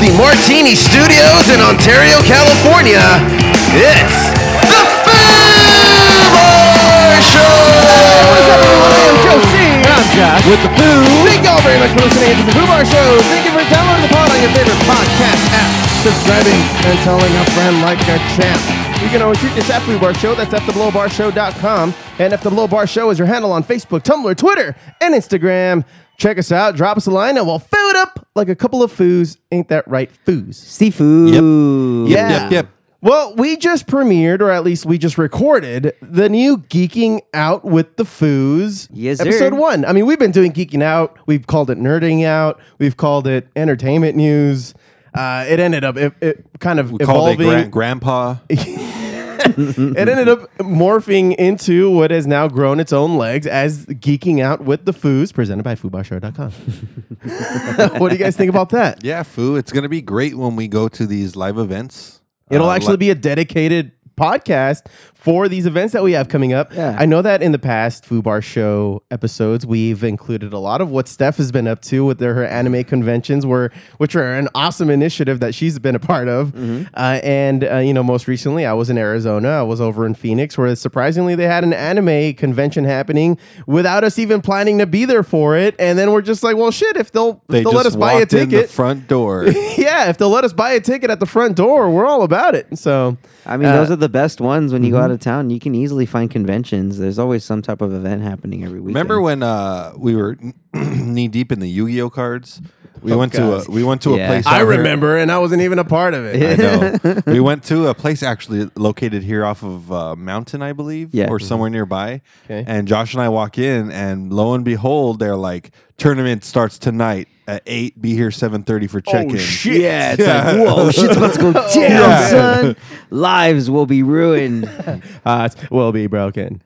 the Martini Studios in Ontario, California, it's the Foobar Show! What's up, everyone? I'm Joe C. I'm Josh with the Boo. Thank y'all very much for listening to the Foo Bar Show. Thank you for downloading the pod on your favorite podcast app, subscribing, and telling a friend like a champ. You can always tweet this at Foo Bar Show. That's FTheBlowBarShow.com. And F The Blow Bar Show is your handle on Facebook, Tumblr, Twitter, and Instagram. Check us out. Drop us a line, and we'll food up like a couple of foos. Ain't that right, foos? Seafood. Yep. Yeah. yep, yep. Well, we just premiered, or at least we just recorded, the new Geeking Out with the Foos Yes, sir. episode one. I mean, we've been doing Geeking Out. We've called it Nerding Out. We've called it Entertainment News. Uh, it ended up it, it kind of We called it evolving. gran- grandpa. it ended up morphing into what has now grown its own legs as Geeking Out with the Foos, presented by FooBarShow.com. what do you guys think about that? Yeah, foo. It's gonna be great when we go to these live events. It'll Uh, actually be a dedicated podcast for these events that we have coming up. Yeah. I know that in the past Foobar Show episodes, we've included a lot of what Steph has been up to with their, her anime conventions, were which are an awesome initiative that she's been a part of. Mm-hmm. Uh, and uh, you know, most recently, I was in Arizona. I was over in Phoenix, where surprisingly they had an anime convention happening without us even planning to be there for it. And then we're just like, well, shit, if they'll, if they they'll let us buy a walked in the ticket. front door. yeah, if they'll let us buy a ticket at the front door, we're all about it. So I mean, Uh, those are the best ones when you go out of town. You can easily find conventions. There's always some type of event happening every week. Remember when uh, we were knee deep in the Yu-Gi-Oh cards? We Oh, went God. to a we went to Yeah. a place. I out here- remember, and I wasn't even a part of it. I know. we went to a place actually located here off of uh, Mountain, I believe, Yeah. or somewhere nearby. Okay. And Josh and I walk in, and lo and behold, they're like, "Tournament starts tonight at eight. Be here seven thirty for check-in." Oh shit! Yeah, it's like, whoa, shit's about to go down, Yeah. son. Lives will be ruined. Uh, will be broken.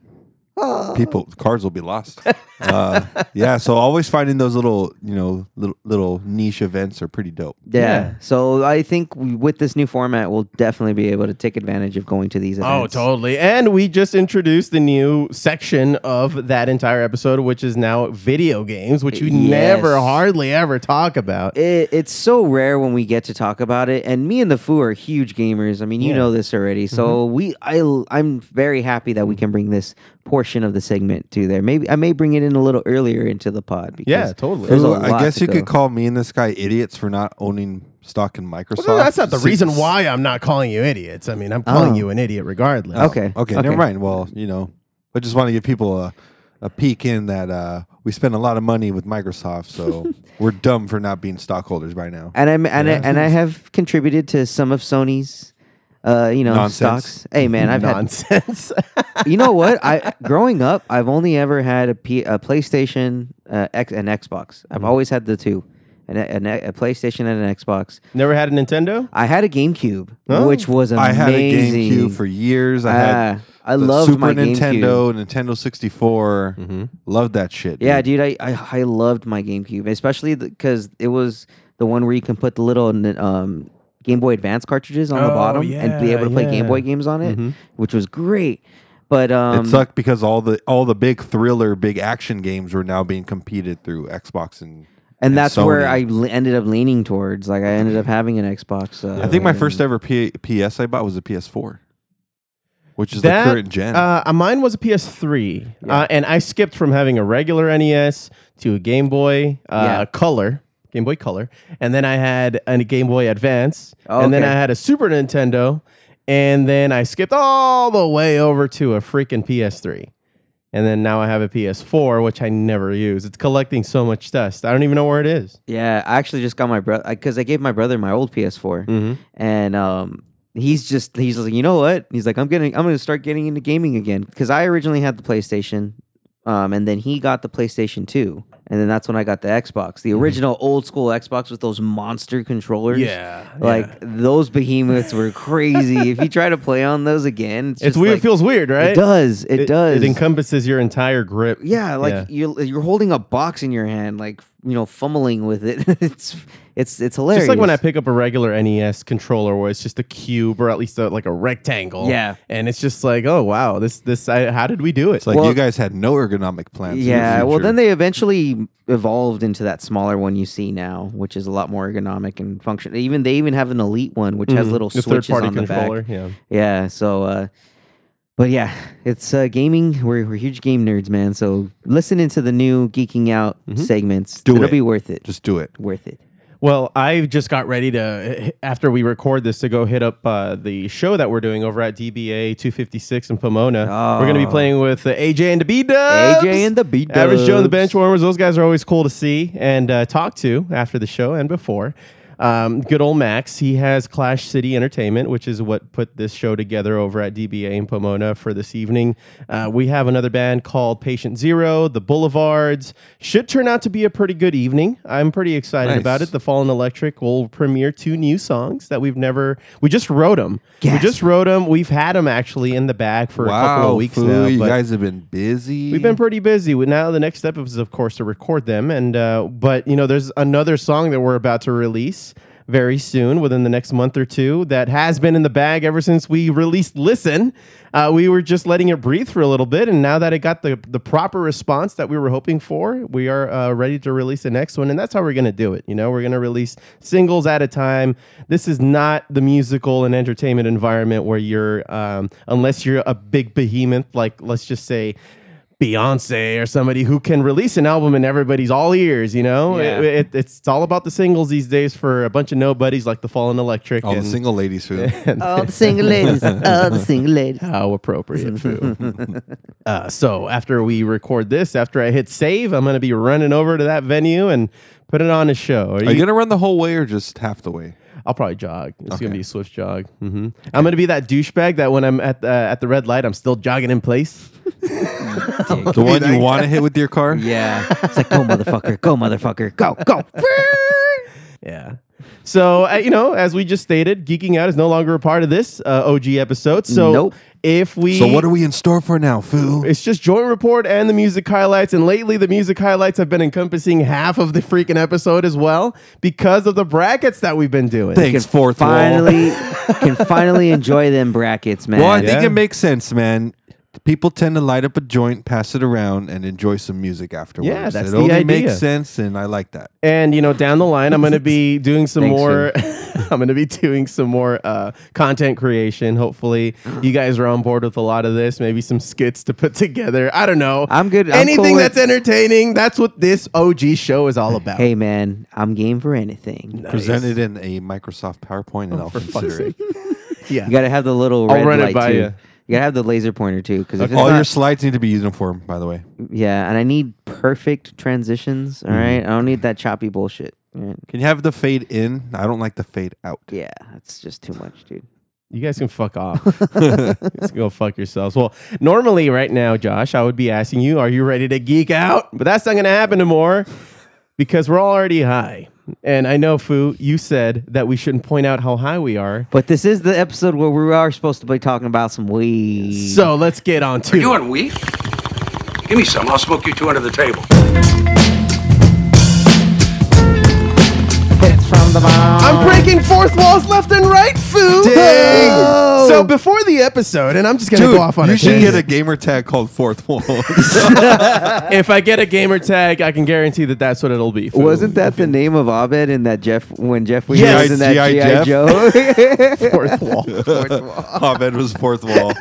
People cards will be lost uh, yeah so always finding those little you know little, little niche events are pretty dope Yeah. Yeah. So I think we, with this new format, we'll definitely be able to take advantage of going to these Oh, events. totally. And we just introduced the new section of that entire episode, which is now video games, which you Yes. never hardly ever talk about. It, it's so rare when we get to talk about it, and me and the Foo are huge gamers. I mean, you Yeah. know this already. So we, I, I'm very happy that we can bring this portion of the segment to there. Maybe I may bring it in a little earlier into the pod. Because Yeah, totally. Ooh, i guess to you could call me and this guy idiots for not owning stock in microsoft Well, that's not the Six- reason why I'm not calling you idiots. I mean, I'm calling Oh. you an idiot regardless. Okay. okay, never mind well you know i just want to give people a, a peek in that uh, we spend a lot of money with microsoft so we're dumb for not being stockholders by now and I'm and I, and I have contributed to some of Sony's. Uh, you know, Nonsense. stocks. Hey, man, I've had Nonsense. you know what? I growing up, I've only ever had a, P, a PlayStation, uh, X, and Xbox. I've always had the two, an, an, a PlayStation and an Xbox. Never had a Nintendo? I had a GameCube, Oh. which was amazing. i had a gamecube for years i had Ah, I the loved super my nintendo nintendo 64 Mm-hmm. loved that shit Yeah, dude. dude, I, I I loved my GameCube, especially because it was the one where you can put the little um, Game Boy Advance cartridges on the Oh, bottom and be yeah, able to play Game yeah. Mm-hmm. Boy games on it, which was great. But um, it sucked because all the all the big thriller, big action games were now being competed through Xbox and. and that's where I le- ended up leaning towards. Like I ended up having an Xbox. Uh, I think my first ever P- PS I bought was a PS4, which is That, the current gen. Uh, mine was a PS3, uh, and I skipped from having a regular NES to a Game Boy uh, Yeah. Color, Game Boy Color, and then I had a Game Boy Advance, Oh, and then I had a Super Nintendo, and then I skipped all the way over to a freaking PS3. And then now I have a PS4, which I never use. It's collecting so much dust. I don't even know where it is. Yeah, I actually just got my brother because I gave my brother my old PS4, Mm-hmm. and um, he's just he's like, you know what? He's like, I'm getting, I'm gonna start getting into gaming again because I originally had the PlayStation, um, and then he got the PlayStation Two, and then that's when I got the Xbox, the original old school Xbox with those monster controllers. Yeah, Like yeah. those behemoths were crazy. if you try to play on those again, it's, it's just weird. like- it feels weird, right? It does. It, does. It encompasses your entire grip. Yeah, like Yeah. you're you're holding a box in your hand, like you know, fumbling with it. it's it's it's hilarious. Just like when I pick up a regular NES controller, where it's just a cube or at least a, like a rectangle. Yeah. and it's just like, oh wow, this this I, how did we do it? it's like well- you guys had no ergonomic plans. in the Yeah, well, then they eventually evolved into that smaller one you see now, which is a lot more ergonomic and functional. Even they even have an elite one which has little the switches third party on the controller. back. Yeah. Yeah, so uh but yeah, it's uh gaming. We're we're huge game nerds, man. So listen into the new geeking out segments. Do It'll it. be worth it. Just do it. worth it. Well, I just got ready to after we record this to go hit up uh, the show that we're doing over at DBA 256 in Pomona. We're going to be Oh. playing with uh, AJ and the B Dubs. AJ and the B Dubs. Average Joe and the Benchwarmers. Those guys are always cool to see and uh, talk to after the show and before. Um, good old Max. He has Clash City Entertainment, which is what put this show together over at DBA in Pomona for this evening. Uh, we have another band called Patient Zero, The Boulevards. Should turn out to be a pretty good evening. I'm pretty excited Nice. about it. The Fallen Electric will premiere two new songs that we've never. We just wrote them. We just wrote them. We've had them actually in the bag for a couple of weeks now. you guys have been busy. We've been pretty busy. Now the next step is of course to record them, and uh, but you know there's another song that we're about to release very soon, within the next month or two, that has been in the bag ever since we released "Listen." Uh, we were just letting it breathe for a little bit, and now that it got the the proper response that we were hoping for, we are uh, ready to release the next one, and that's how we're gonna do it. You know, we're gonna release singles at a time. This is not the musical and entertainment environment where you're, um, unless you're a big behemoth like let's just say. Beyonce or somebody who can release an album and everybody's all ears, you know? Yeah. It- it- it's, it's all about the singles these days for a bunch of nobodies like the Fallen Electric. all the single ladies Foo. All the single ladies. All the single ladies. How appropriate, Foo. uh, so after we record this, after I hit save, I'm going to be running over to that venue and put it on a show. Are Are you gonna run the whole way or just half the way? I'll probably jog. It's Okay. gonna be a swift jog. hmm I'm gonna be that douchebag that when I'm at the, at the red light, I'm still jogging in place. The one you want to hit with your car? Yeah. It's like, go, motherfucker. Go, motherfucker. Go, go. Yeah. So uh, you know, as we just stated, geeking out is no longer a part of this uh, OG episode. So Nope. if we So what are we in store for now, Foo? It's just joint report and the music highlights. And lately, the music highlights have been encompassing half of the freaking episode as well because of the brackets that we've been doing. Thanks, fourth wall. finally can finally enjoy them brackets, man. Well, I think it makes sense, man. People tend to light up a joint, pass it around, and enjoy some music afterwards. Yeah, that's it the only idea. makes sense, and I like that. And you know, down the line, I'm going to be doing some Thanks, more. I'm going to be doing some more uh, content creation. Hopefully, you guys are on board with a lot of this. Maybe some skits to put together. I don't know. I'm good. I'm Anything cool with- that's entertaining. That's what this OG show is all about. Hey, man, I'm game for anything. Nice. Presented in a Microsoft PowerPoint, and I'll for fuck's consider it. yeah. You gotta have the little I'll red run it light by too. ya. You gotta have the laser pointer too, because if All not, your slides need to be uniform, by the way. yeah, and I need perfect transitions. All right, mm-hmm. I don't need that choppy bullshit. All right. Can you have the fade in? I don't like the fade out. Yeah, that's just too much, dude. You guys can fuck off. Just go fuck yourselves. Well, normally right now, Josh, I would be asking you, are you ready to geek out? But that's not going to happen anymore because we're already high. And I know, Fu, you said that we shouldn't point out how high we are. But this is the episode where we are supposed to be talking about some weed. So let's get on to it. You it. want weed? Give me some. I'll smoke you two under the table. hits from the bomb. I'm breaking fourth walls left and right, Fu. Dang. So before the episode, and I'm just going to Dude, go off on you a should get a tangent. gamer tag called Fourth Wall. If I get a gamer tag, I can guarantee that that's what it'll be. Fu. Wasn't that the name of Abed in that Jeff when Jeff Weaver Yes. was in that G.I. GI Jeff. Joe? fourth wall? Abed was Fourth Wall.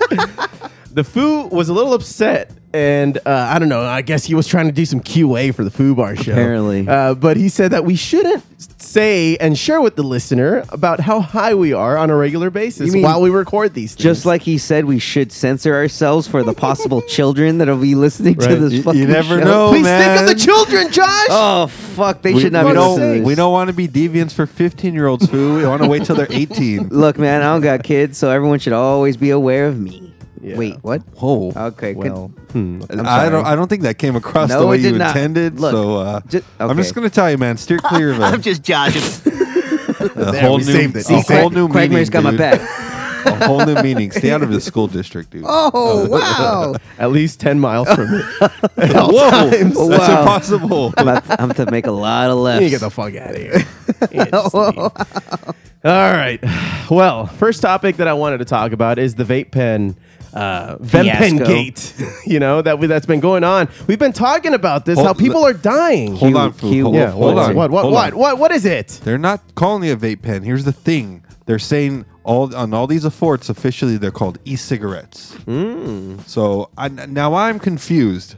The Foo was a little upset, and uh, I don't know. I guess he was trying to do some QA for the Foo Bar show. Apparently. uh, but he said that we shouldn't say and share with the listener about how high we are on a regular basis You mean while we record these things. Just like he said, we should censor ourselves for the possible children that'll be listening to Right. this. You- you fucking never show. know. please man. think of the children, Josh. Oh fuck! They we, should not we be don't, listening. to this. we don't want to be deviants for 15 year olds who we want to wait till they're 18. Look, man, I don't got kids, so everyone should always be aware of me. Yeah. Wait, what? Whoa. Okay, good. well, hmm. I'm I don't. I don't think that came across No, the way you not. intended. Look, so uh, ju- I'm just gonna tell you, man. Steer clear of it. I'm just joshing. a There, whole we new, saved it. a See, whole new meaning. Quagmire's got my dude. back. A whole new meaning. Stay out of the school district, dude. Oh wow! at least ten miles from it. Whoa, that's Wow. impossible. I'm, about to, I'm to make a lot of You lefts. need to get the fuck out of here. Yeah. All right. Well, first topic that I wanted to talk about is the vape pen. Uh, Venpen Fiasco. Gate, you know that we, that's been going on. We've been talking about this. Hold- how people are dying. Hold Q- on, Fu. Q- hold, yeah. hold what, on. What? What? hold What? on. What? What is it? They're not calling it a vape pen. Here's the thing: they're saying all on all these forts officially they're called e-cigarettes. Hmm. So I, now I'm confused.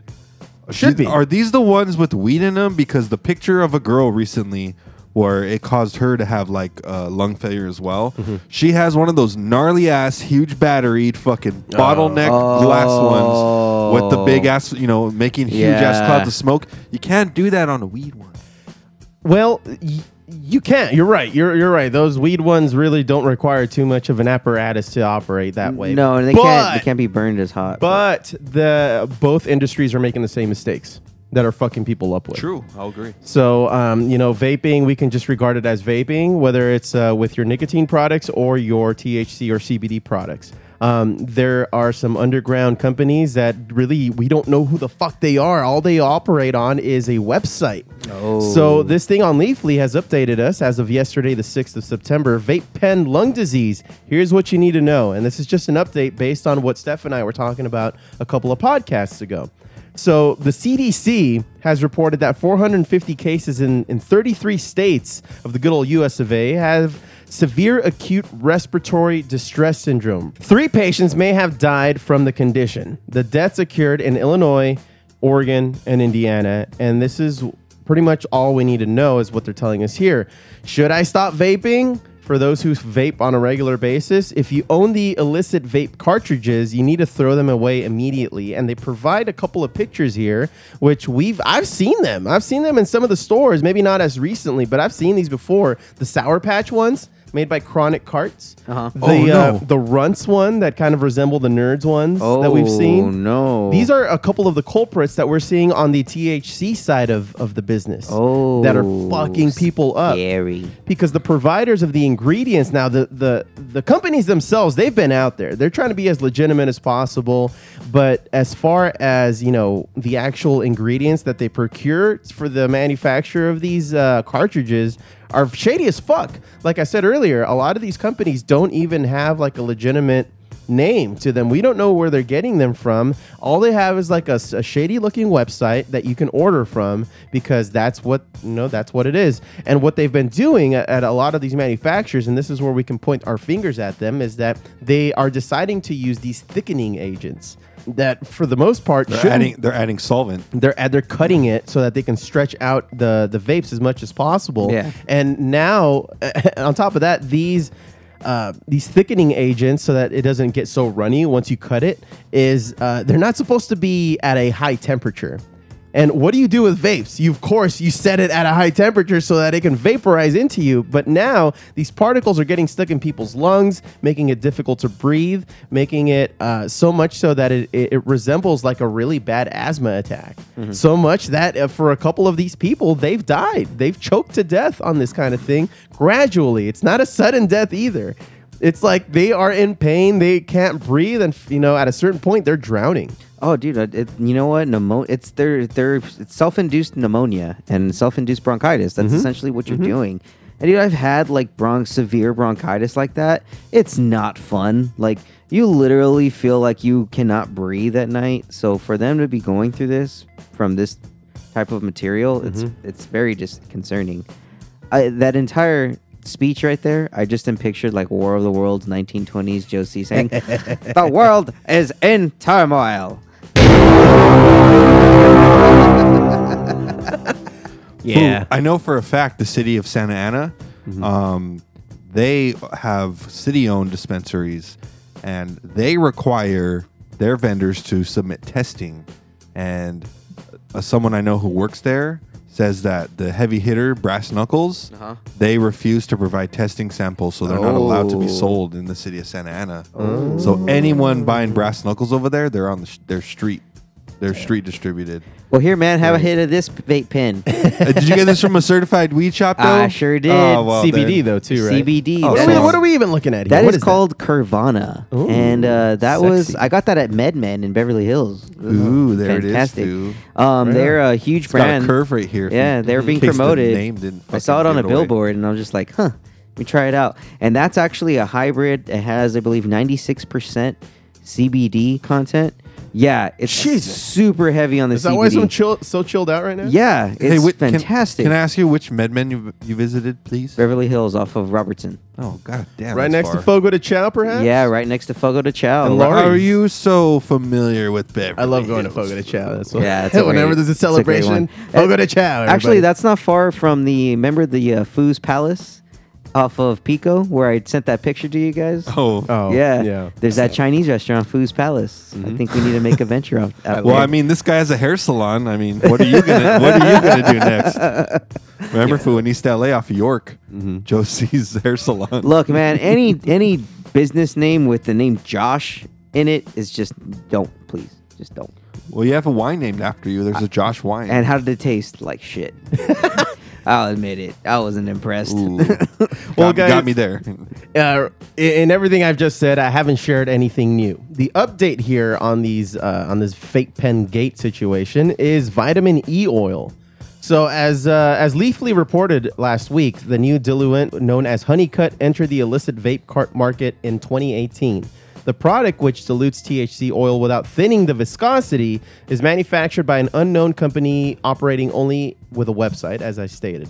Should be. Are these the ones with weed in them? Because the picture of a girl recently where it caused her to have like uh, lung failure as well. Mm-hmm. She has one of those gnarly ass, huge batteried, fucking bottleneck glass ones with the big ass, you know, making huge ass clouds of smoke. You can't do that on a weed one. Well, y- you can't. You're right. You're you're right. Those weed ones really don't require too much of an apparatus to operate that way. No, and they but, can't. They can't be burned as hot. But the both industries are making the same mistakes that are fucking people up with. True, I'll agree. So, um, you know, vaping, we can just regard it as vaping, whether it's uh, with your nicotine products or your THC or CBD products. Um, there are some underground companies that really we don't know who the fuck they are. All they operate on is a website. Oh. So this thing on Leafly has updated us as of yesterday, the 6th of September. Vape pen lung disease. Here's what you need to know. And this is just an update based on what Steph and I were talking about a couple of podcasts ago. So the CDC has reported that 450 cases in, in 33 states of the good old US of A have severe acute respiratory distress syndrome. Three patients may have died from the condition. The deaths occurred in Illinois, Oregon, and Indiana. And this is pretty much all we need to know is what they're telling us here. Should I stop vaping? For those who vape on a regular basis, if you own the illicit vape cartridges, you need to throw them away immediately. And they provide a couple of pictures here, which we've I've seen them. I've seen them in some of the stores, maybe not as recently, but I've seen these before. The Sour Patch ones made by Chronic Carts. Uh-huh. The Oh, no. uh, the Runts one that kind of resemble the Nerds ones that we've seen. Oh, seen. no. These are a couple of the culprits that we're seeing on the THC side of, of the business. Oh, that are fucking people up Scary. because the providers of the ingredients now the the the companies themselves they've been out there they're trying to be as legitimate as possible but as far as you know the actual ingredients that they procure for the manufacture of these uh, cartridges are shady as fuck like i said earlier a lot of these companies don't even have like a legitimate name to them. We don't know where they're getting them from. All they have is like a shady looking website that you can order from because that's what you know that's what it is. And what they've been doing at, at a lot of these manufacturers, and this is where we can point our fingers at them, is that they are deciding to use these thickening agents that, for the most part, They're shouldn't- adding they're adding solvent. they're uh, they're cutting it so that they can stretch out the the vapes as much as possible. Yeah. And now, on top of that, these uh, these thickening agents, so that it doesn't get so runny once you cut it, is uh, they're not supposed to be at a high temperature. And what do you do with vapes? You of course you set it at a high temperature so that it can vaporize into you. But now these particles are getting stuck in people's lungs, making it difficult to breathe, making it uh, so much so that it, it, it resembles like a really bad asthma attack. So much that uh, for a couple of these people, they've died. They've choked to death on this kind of thing gradually. It's not a sudden death either. It's like they are in pain, they can't breathe, and you know at a certain point they're drowning. Oh, dude, it, it- you know what? Pneumo- it's their their it's self-induced pneumonia and self-induced bronchitis. That's Mm-hmm. essentially what you're doing. And dude, I've had like bronch severe bronchitis like that. It's not fun. Like you literally feel like you cannot breathe at night. So for them to be going through this from this type of material, it's Mm-hmm. it's very just concerning. I, that entire speech right there, I just am pictured like War of the Worlds, 1920s Josie saying, "The world is in turmoil." Yeah. I know for a fact the city of Santa Ana, Mm-hmm. um, they have city-owned dispensaries, and they require their vendors to submit testing. And uh, someone I know who works there says that the heavy hitter brass knuckles, Uh-huh. they refuse to provide testing samples, so they're not allowed to be Oh. sold in the city of Santa Ana. So anyone buying brass knuckles over there, they're on the sh- their street. They're street distributed. Well, here, man, have a hit of this vape pen. Uh, did you get this from a certified weed shop though? I sure did. Oh, well, CBD then. though too, right? CBD. Oh, What, are we, what are we even looking at here? that What is called Kurvana, Ooh, and uh, that was sexy. I got that at MedMen in Beverly Hills. It was Ooh, there fantastic. it is, Stu. Um, they're a huge It's got brand. a curve right here. Yeah, they were in being case the promoted. name didn't I saw it fucking on a give away. billboard, and I was just like, "Huh, let me try it out." And that's actually a hybrid. It has, I believe, ninety six percent CBD content. Yeah, it's Jesus. super heavy on the Is that CBD. why I'm chill, so chilled out right now? yeah, it's Hey, wait, can- fantastic. Can, I ask you which MedMen you, you visited, please? Beverly Hills off of Robertson. Oh, god damn. Right next far. to Fogo de Chao, perhaps? Yeah, right next to Fogo de Chao. And Right- Laura- Are you so familiar with Beverly I love going to Hills? Fogo de Chao. That's what, Yeah, it's a whenever great- there's a it's a great celebration, one. Fogo de Chao. Actually, that's not far from the. Remember the uh, Foos Palace off of Pico, where I sent that picture to you guys. Oh. Oh, oh yeah, yeah. There's that Chinese restaurant, Foos Palace. I mm-hmm. think we need to make a venture out. out Well, there. I mean, this guy has a hair salon. I mean, what are you gonna What are you gonna do next? Remember, for in East LA off of York, mm-hmm. Josie's hair salon. look, man, any any business name with the name Josh in it is just don't please, just don't. Well, you have a wine named after you. There's a Josh wine. And how did it taste? Like shit. I'll admit it. I wasn't impressed. Well, got, guys- got me there. uh, in everything I've just said, I haven't shared anything new. The update here on these uh, on this fake pen gate situation is vitamin E oil. So as uh, as Leafly reported last week, the new diluent known as Honeycut entered the illicit vape cart market in 2018. The product, which dilutes THC oil without thinning the viscosity, is manufactured by an unknown company operating only with a website, as I stated.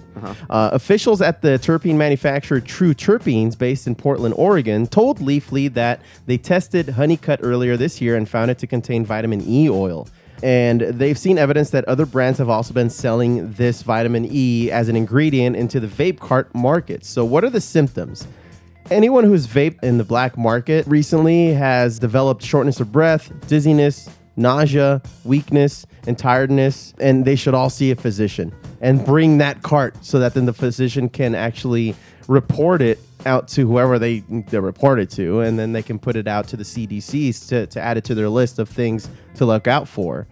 Uh, officials at the terpene manufacturer True Terpenes, based in Portland, Oregon, told Leafly that they tested Honeycut earlier this year and found it to contain vitamin E oil. And they've seen evidence that other brands have also been selling this vitamin E as an ingredient into the vape cart market. So, what are the symptoms? Anyone who's vaped in the black market recently has developed shortness of breath, dizziness, nausea, weakness, and tiredness, and they should all see a physician and bring that cart so that then the physician can actually report it out to whoever they they report it to, and then they can put it out to the CDCs to, to add it to their list of things to look out for.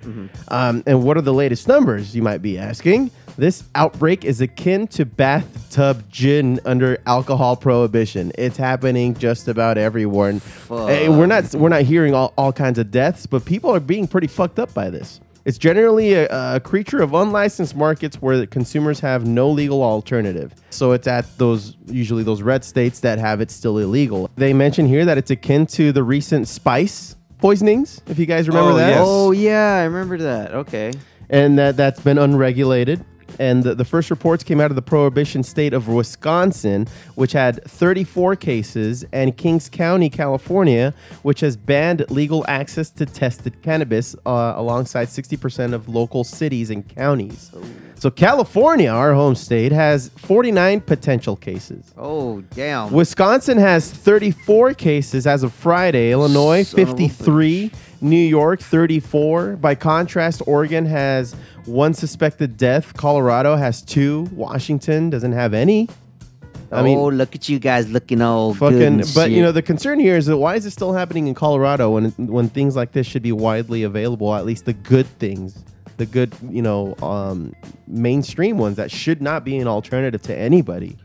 Um, and what are the latest numbers, you might be asking? This outbreak is akin to bathtub gin under alcohol prohibition. It's happening just about everywhere. And, eh, we're not we're not hearing all, all kinds of deaths, but people are being pretty fucked up by this. It's generally a, a creature of unlicensed markets where the consumers have no legal alternative. So it's at those usually those red states that have it still illegal. They mention here that it's akin to the recent spice poisonings, if you guys remember Oh, that. yes. Oh yeah, I remember that. Okay. and that that's been unregulated. And the, the first reports came out of the prohibition state of Wisconsin, which had 34 cases, and Kings County, California, which has banned legal access to tested cannabis uh, alongside 60% of local cities and counties. So, California, our home state, has 49 potential cases. Oh damn. Wisconsin has 34 cases as of Friday. Illinois, Son of a 53. New York, 34. By contrast, Oregon has one suspected death. Colorado has two. Washington doesn't have any. I mean, oh, look at you guys looking all good. fucking. But you know, the concern here is that why is it still happening in Colorado when when things like this should be widely available? At least the good things, the good, you know, um, mainstream ones that should not be an alternative to anybody.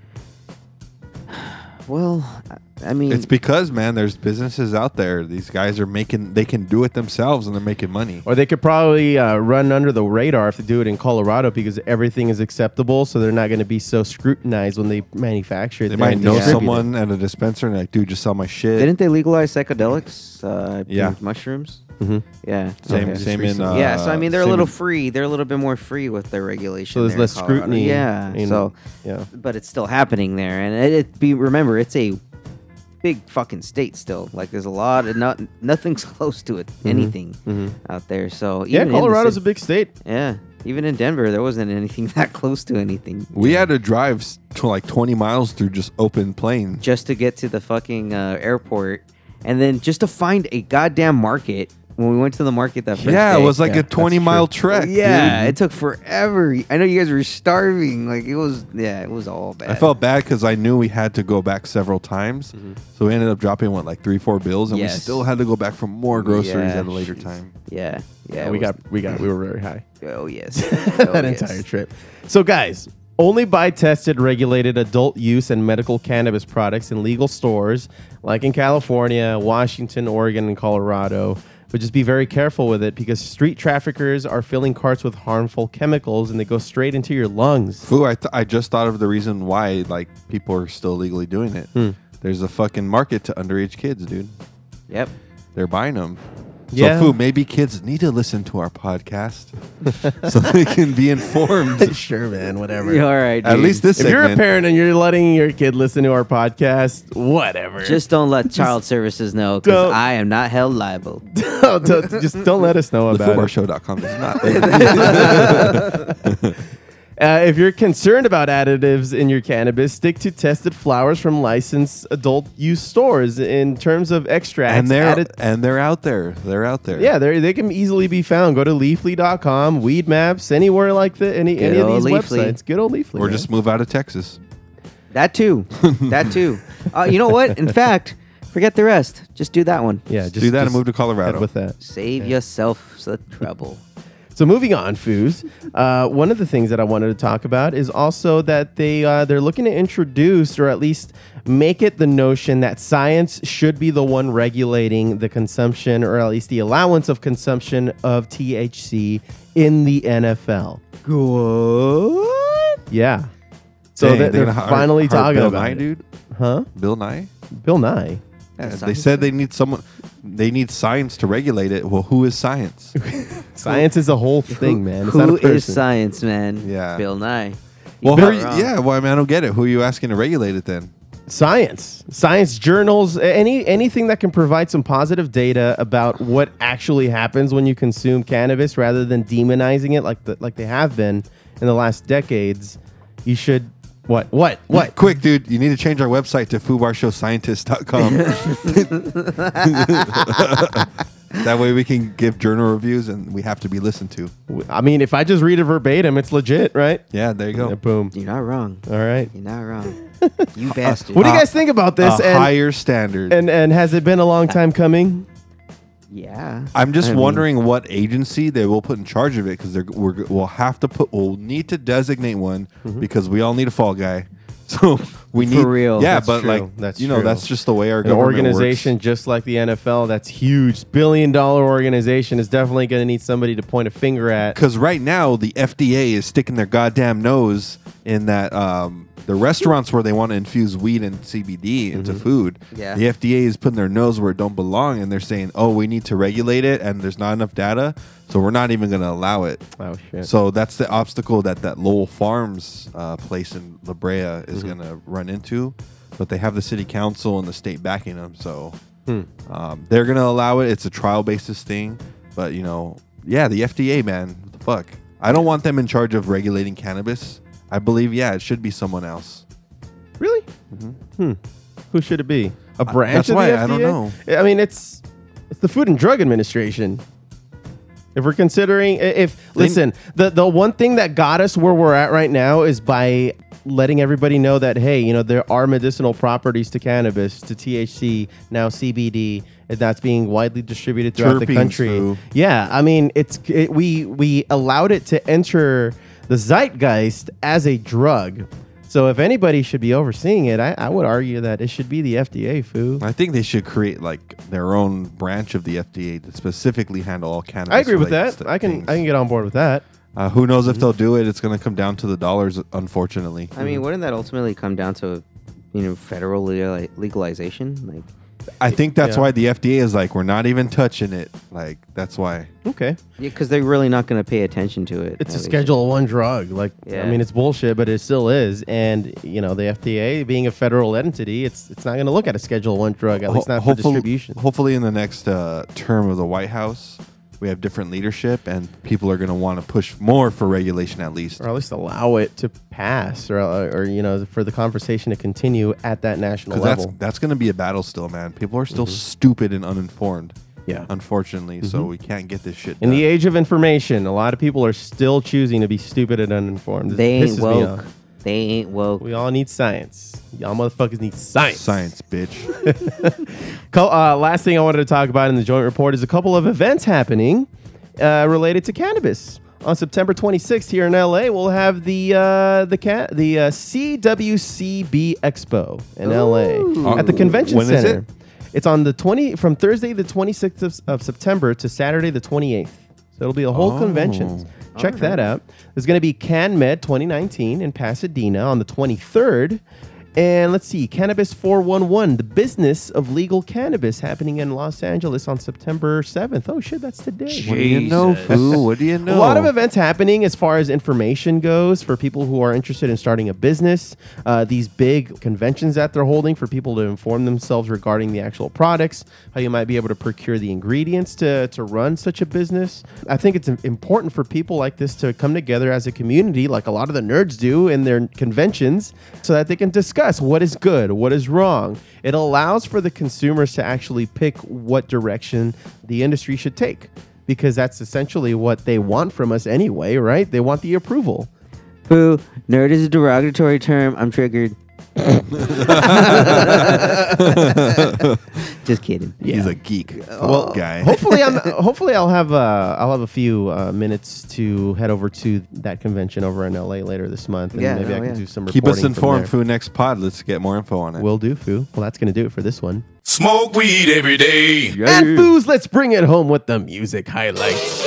well, I- I mean, It's because man, there's businesses out there. These guys are making. They can do it themselves, and they're making money. Or they could probably uh, run under the radar if they do it in Colorado because everything is acceptable, so they're not going to be so scrutinized when they manufacture it. They might know distribute it. someone at a dispenser and like, dude, just sell my shit. didn't they legalize psychedelics? Uh, Yeah. mushrooms. Mhm. Yeah. Same, okay. same in. Uh, yeah, so I mean, they're a little free. They're a little bit more free with their regulation. So there's there less Colorado. scrutiny. Yeah. in- so, yeah. but it's still happening there, and it, it be remember it's a big fucking state still. Like there's a lot of not nothing's close to it. Anything mhm. out there. So Yeah, even in the Colorado's a big state. yeah. Even in Denver, there wasn't anything that close to anything. We had to drive to like 20 miles through just open plain. just to get to the fucking uh, airport, and then just to find a goddamn market. When we went to the market that first Yeah, day. it was like Yeah, a twenty mile true. trek. yeah, dude. it took forever. I know you guys were starving. Like it was, yeah, it was all bad. I felt bad because I knew we had to go back several times, mm-hmm. so we ended up dropping what like three, four bills, and Yes. we still had to go back for more groceries Yeah, at a later jeez. time. yeah, yeah. we was- got, we got, we were very high. Oh yes, oh, that Oh, yes. entire trip. So, guys, only buy tested, regulated adult use and medical cannabis products in legal stores like in California, Washington, Oregon, and Colorado. But just be very careful with it because street traffickers are filling carts with harmful chemicals and they go straight into your lungs. Foo, I, th- I just thought of the reason why like people are still legally doing it. Hmm. There's a fucking market to underage kids, dude. Yep. they're buying them. Yeah. So, Fu, maybe kids need to listen to our podcast so they can be informed. sure, man. Whatever. Yeah, all right. At dude. least this If you're a segment. parent and you're letting your kid listen to our podcast, whatever. Just don't let child services know because don't. I am not held liable. don't, don't- just don't let us know about it. TheFoobarshow.com is not. Uh, if you're concerned about additives in your cannabis, stick to tested flowers from licensed adult use stores in terms of extracts. and they're added- and they're out there. They're out there. yeah, they they can easily be found. Go to leafly.com, Weedmaps, anywhere like the any Good any of these Leafly. websites. Good old Leafly. Or man. just move out of Texas. That too. that too. Uh, you know what? In fact, forget the rest. Just do that one. yeah, just do that just and move to head Colorado. with that. Save yourself the trouble. So moving on, Foos. Uh, one of the things that I wanted to talk about is also that they uh, they're looking to introduce or at least make it the notion that science should be the one regulating the consumption or at least the allowance of consumption of THC in the NFL. Good. Yeah. So Dang, they're gonna hire- finally hire talking Bill about Nye, it. dude. huh? Bill Nye. Bill Nye. Yeah, they said they need someone. They need science to regulate it. Well, who is science? Science is a whole thing, man. It's not a Who is person. science, man? Yeah. Bill Nye. well, who are you- yeah. Well, I mean, I don't get it. Who are you asking to regulate it then? science science journals any anything that can provide some positive data about what actually happens when you consume cannabis rather than demonizing it like the, like they have been in the last decades you should what what what Quick, dude. You need to change our website to foobarshowscientist.com. that way we can give journal reviews and we have to be listened to. i mean if i just read it verbatim it's legit right Yeah, there you go. Yeah, boom You're not wrong. all right You're not wrong. You bastard. what do you Uh, guys think about this a and, higher standard. and and has it been a long time coming yeah. I'm just I mean, wondering what agency they will put in charge of it because we're we'll have to put we'll need to designate one because we all need a fall guy. So we For need real. Yeah, That's but true. like That's you know true. that's just the way our an government organization works. just like the NFL that's huge billion dollar organization is definitely going to need somebody to point a finger at Because right now the FDA is sticking their goddamn nose in that um, the restaurants where they want to infuse weed and CBD into food. Yeah. The FDA is putting their nose where it don't belong, and they're saying, "Oh, we need to regulate it, and there's not enough data, so we're not even going to allow it." oh shit So that's the obstacle that that Lowell Farms uh, place in La Brea is Mm-hmm. going to run into. But they have the city council and the state backing them, so Hmm. um, they're going to allow it. It's a trial basis thing, but you know, yeah, the FDA, man, what the fuck. I don't want them in charge of regulating cannabis. I believe, yeah, it should be someone else. Really? Hmm. Who should it be? A branch that's of why the FDA? I don't know. I mean, it's it's the Food and Drug Administration. If we're considering, i- if They- listen, the the one thing that got us where we're at right now is by letting everybody know that hey, you know, there are medicinal properties to cannabis, to THC, now CBD, and that's being widely distributed throughout the Terpenes, country. Fu. Yeah, I mean, it's it, we we allowed it to enter the zeitgeist as a drug. So if anybody should be overseeing it, I, I would argue that it should be the FDA. Foo. I think they should create like their own branch of the FDA to specifically handle all cannabis. I agree with that. st- I can things. I can get on board with that. Uh, who knows if they'll do it? It's going to come down to the dollars, unfortunately. I mean, wouldn't that ultimately come down to, you know, federal legali- legalization? Like, I think that's Yeah. why the FDA is like, we're not even touching it. Like, that's why. Okay, yeah, because they're really not going to pay attention to it. it's a at least. Schedule One drug. Like I mean, it's bullshit, but it still is. And you know, the FDA being a federal entity, it's it's not going to look at a Schedule One drug at least not for hopefully, distribution. hopefully, in the next uh, term of the White House, we have different leadership and people are going to want to push more for regulation at least. or at least allow it to pass, or, or you know, for the conversation to continue at that national Because that's level. that's going to be a battle still, man. People are still Mm-hmm. stupid and uninformed, yeah. unfortunately. So we can't get this shit. In the age of information, a lot of people are still choosing to be stupid and uninformed. This They ain't pisses me woke. Off. They ain't woke. We all need science. Y'all motherfuckers need science. Science, bitch. Uh, last thing I wanted to talk about in the joint report is a couple of events happening uh, related to cannabis. On September 26th here in LA, we'll have the uh, the ca- the uh, CWCB Expo in LA at the convention When is center. it? It's on the 20 from Thursday the 26th of, of September to Saturday the 28th. So it'll be a whole Oh. convention. Check that out. There's going to be CanMed 2019 in Pasadena on the 23rd. And let's see, Cannabis 411, the business of legal cannabis happening in Los Angeles on September 7th. Oh, shit, that's today. What do you know, fool? What do you know? A lot of events happening as far as information goes for people who are interested in starting a business. Uh, these big conventions that they're holding for people to inform themselves regarding the actual products, how you might be able to procure the ingredients to, to run such a business. I think it's important for people like this to come together as a community, like a lot of the nerds do in their conventions, so that they can discuss what is good, what is wrong. It allows for the consumers to actually pick what direction the industry should take because that's essentially what they want from us anyway, right? They want the approval. Boo. Nerd is a derogatory term. I'm triggered. Just kidding. He's a geek Well, guy. hopefully, I'm. Hopefully, I'll have. Uh, I'll have a few uh, minutes to head over to that convention over in LA later this month, and Yeah, maybe I oh, can yeah. do some. Keep us reporting from informed, there. fool. Next pod, let's get more info on it. Will do, Foo. Well, that's going to do it for this one. Smoke weed every day. And Foos, let's bring it home with the music highlights.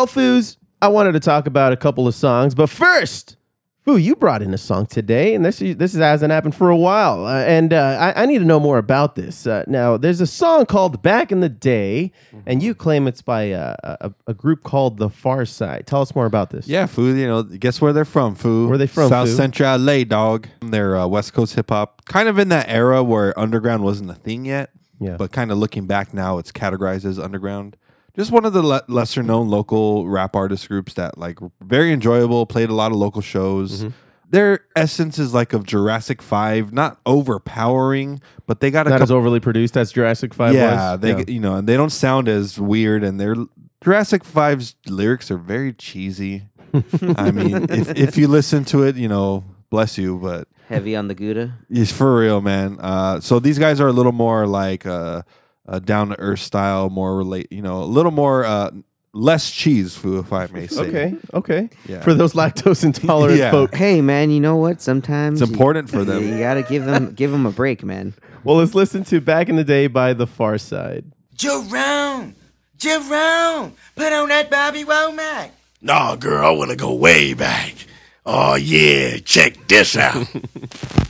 Well, Foos, I wanted to talk about a couple of songs, but first, Foo, you brought in a song today, and this this hasn't happened for a while, uh, and uh, I, I need to know more about this. Uh, now, there's a song called "Back in the Day," and you claim it's by uh, a, a group called The Pharcyde. Tell us more about this. Yeah, fool. You know, guess where they're from, fool? Where they from, South fool? Central LA, dog. They're uh, West Coast hip hop, kind of in that era where underground wasn't a thing yet. Yeah. But kind of looking back now, it's categorized as underground. Just one of the le- lesser known local rap artist groups that like very enjoyable. Played a lot of local shows. Mm-hmm. Their essence is like of Jurassic Five, not overpowering, but they got a Not couple as overly produced as Jurassic Five yeah, was. they you know, and they don't sound as weird, and their Jurassic 5's lyrics are very cheesy. I mean, if if you listen to it, you know, bless you, but Heavy on the Gouda. it's for real, man. Uh, so these guys are a little more like uh, uh, down to earth style, more relate, you know, a little more uh, less cheese food, if I may say. Okay, okay. Yeah. For those lactose intolerant Yeah. folk. Hey man, you know what? Sometimes It's you- important for them. You gotta give them give them a break, man. Well, let's listen to "Back in the Day" by The Pharcyde. Jerome, Jerome, put on that Bobby Womack. Nah, girl, I want to go way back. Oh, yeah, check this out.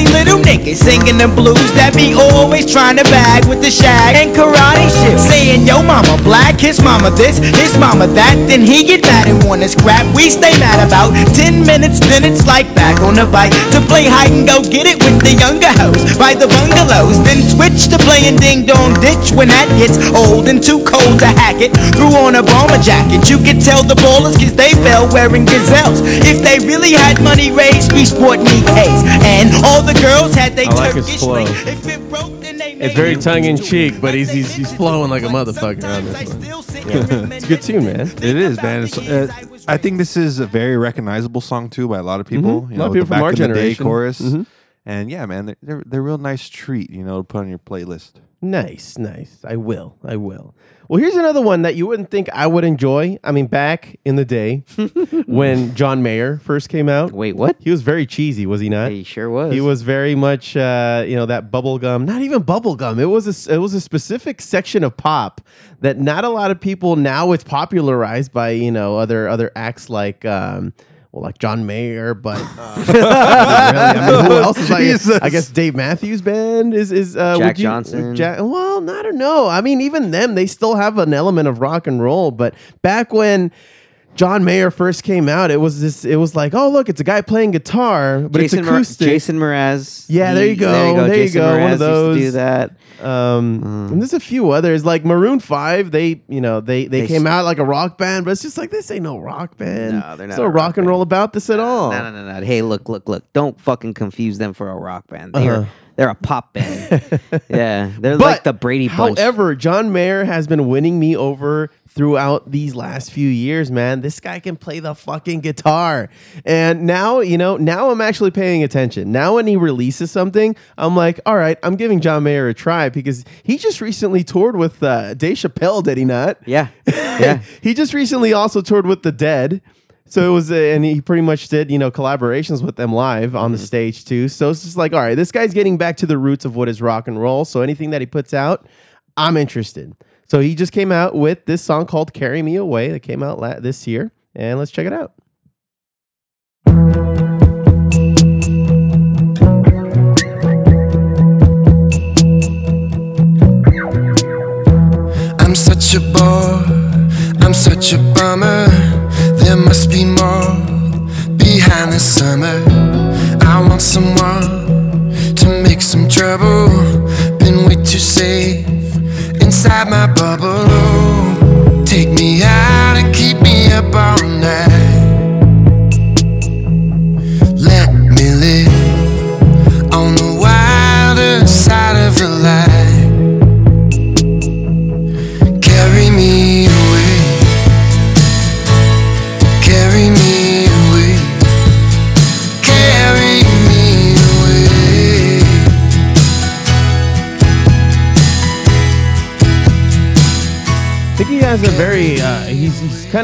little niggas singing the blues that be always trying to bag with the shag and karate shit. Saying, yo, mama black, his mama this, his mama that. Then he get mad and wanna scrap. We stay mad about 10 minutes, then it's like back on the bike to play hide and go get it with the younger hoes by the bungalows. Then switch to playing ding dong ditch when that gets old and too cold to hack it. Threw on a bomber jacket. You could tell the ballers cause they fell wearing gazelles. If they really had money raised, we sport Nikes. And all the girls had they I like his Turkish flow. ring. If it broke, then they It's very it. tongue in cheek, but he's he's, he's flowing like a motherfucker on this one. It's a good tune, man. It is, man. It's, uh, I think this is a very recognizable song too by a lot of people. Mhm. You A lot of know, people the from our back in the day generation. chorus. Mhm. And yeah, man, they're, they're they're a real nice treat, you know, to put on your playlist. Nice, nice. I will. I will. Well, here's another one that you wouldn't think I would enjoy. I mean, back in the day when John Mayer first came out, Wait, what? he was very cheesy, was he not? He sure was. He was very much, uh, you know, that bubblegum. Not even bubblegum. It was a, it was a specific section of pop that not a lot of people now. It's popularized by you know other other acts like. Um, well, like John Mayer, but uh, really, I mean, who else is like? Jesus. I guess Dave Matthews Band is is uh, Jack you- Johnson. Jack, well, I don't know. I mean, even them, they still have an element of rock and roll. But back when John Mayer first came out, it was this. It was like, oh look, it's a guy playing guitar, but Jason, it's Mar- acoustic. Jason Mraz. Yeah, there you go, there you go, one Mraz of used to those. do that. Um, and there's a few others like Maroon Five. They, you know, they they, They came s- out like a rock band, but it's just like this ain't no rock band. No, they're not There's no rock, rock and roll about this at all. No, no, no, no. Hey, look, look, look. Don't fucking confuse them for a rock band. They're Uh-huh. They're a pop band. yeah, they're But, like the Brady Bunch. However, John Mayer has been winning me over throughout these last few years, man. This guy can play the fucking guitar. And now, you know, now I'm actually paying attention. Now when he releases something, I'm like, all right, I'm giving John Mayer a try because he just recently toured with uh, Dave Chappelle, did he not? yeah, yeah. he just recently also toured with The Dead. So it was, uh, and he pretty much did, you know, collaborations with them live on the Mm-hmm. stage too. So it's just like, all right, this guy's getting back to the roots of what is rock and roll. So anything that he puts out, I'm interested. So he just came out with this song called "Carry Me Away" that came out la- this year, and let's check it out. I'm such a bore, I'm such a bummer. There must be more behind the summer. I want someone to make some trouble. Been way too safe inside my bubble. Oh, take me out and keep me up all night.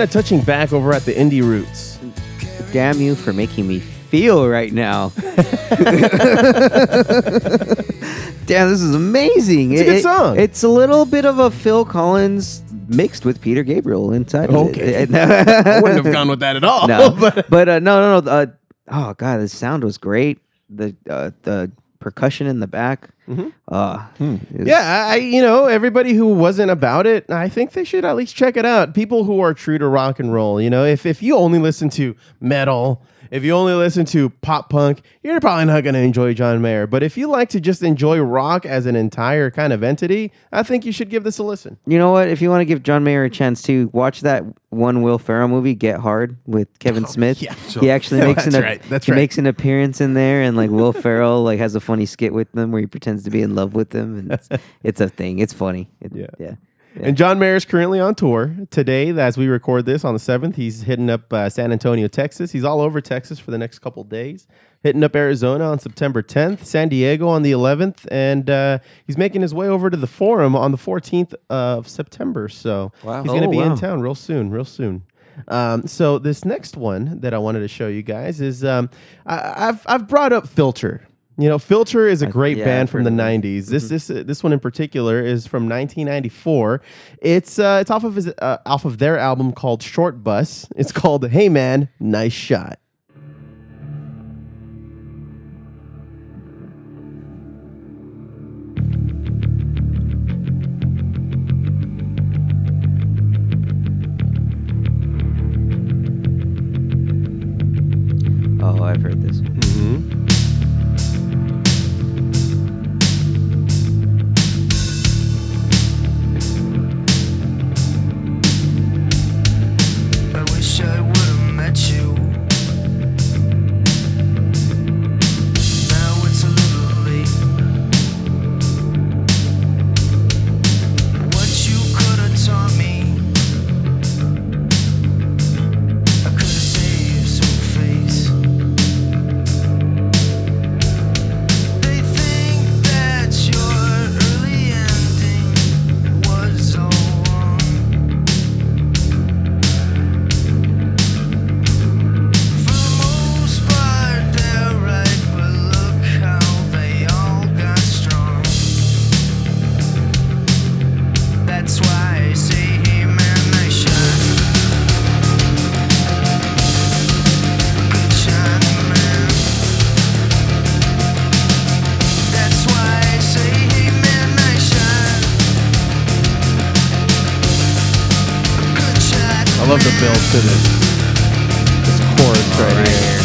Touching back over at the indie roots. Damn you for making me feel right now. Damn, this is amazing. It's a good song. it's a little bit of a Phil Collins mixed with Peter Gabriel inside. of it. Okay. I wouldn't have gone with that at all. no, but but uh, no, no, no. Uh, oh god, the sound was great. The uh, the percussion in the back. Uh, it was- Yeah, I- you know, everybody who wasn't about it, I think they should at least check it out. People who are true to rock and roll, you know, if if you only listen to metal, if you only listen to pop punk, you're probably not going to enjoy John Mayer. But if you like to just enjoy rock as an entire kind of entity, I think you should give this a listen. You know what? If you want to give John Mayer a chance to watch that one Will Ferrell movie, Get Hard, with Kevin oh, Smith. Oh, yeah, He actually makes That's an right, that's he right. makes an appearance in there, and like Will Ferrell like has a funny skit with them where he pretends to be in love with them, and it's, it's a thing. It's funny. It- Yeah. yeah. And John Mayer is currently on tour. Today, as we record this on the 7th, he's hitting up uh, San Antonio, Texas. He's all over Texas for the next couple days. Hitting up Arizona on September 10th, San Diego on the 11th, and uh, he's making his way over to the Forum on the 14th of September. So Wow. he's going to Oh, be wow. in town real soon, real soon. Um, so this next one that I wanted to show you guys is um, I, I've I've brought up Filter. You know, Filter is a great yeah, band from the heard of them. '90s. This this uh, this one in particular is from 1994. It's uh, it's off of his, uh, off of their album called Short Bus. It's called Hey Man, Nice Shot. built to this, this chorus right, right here.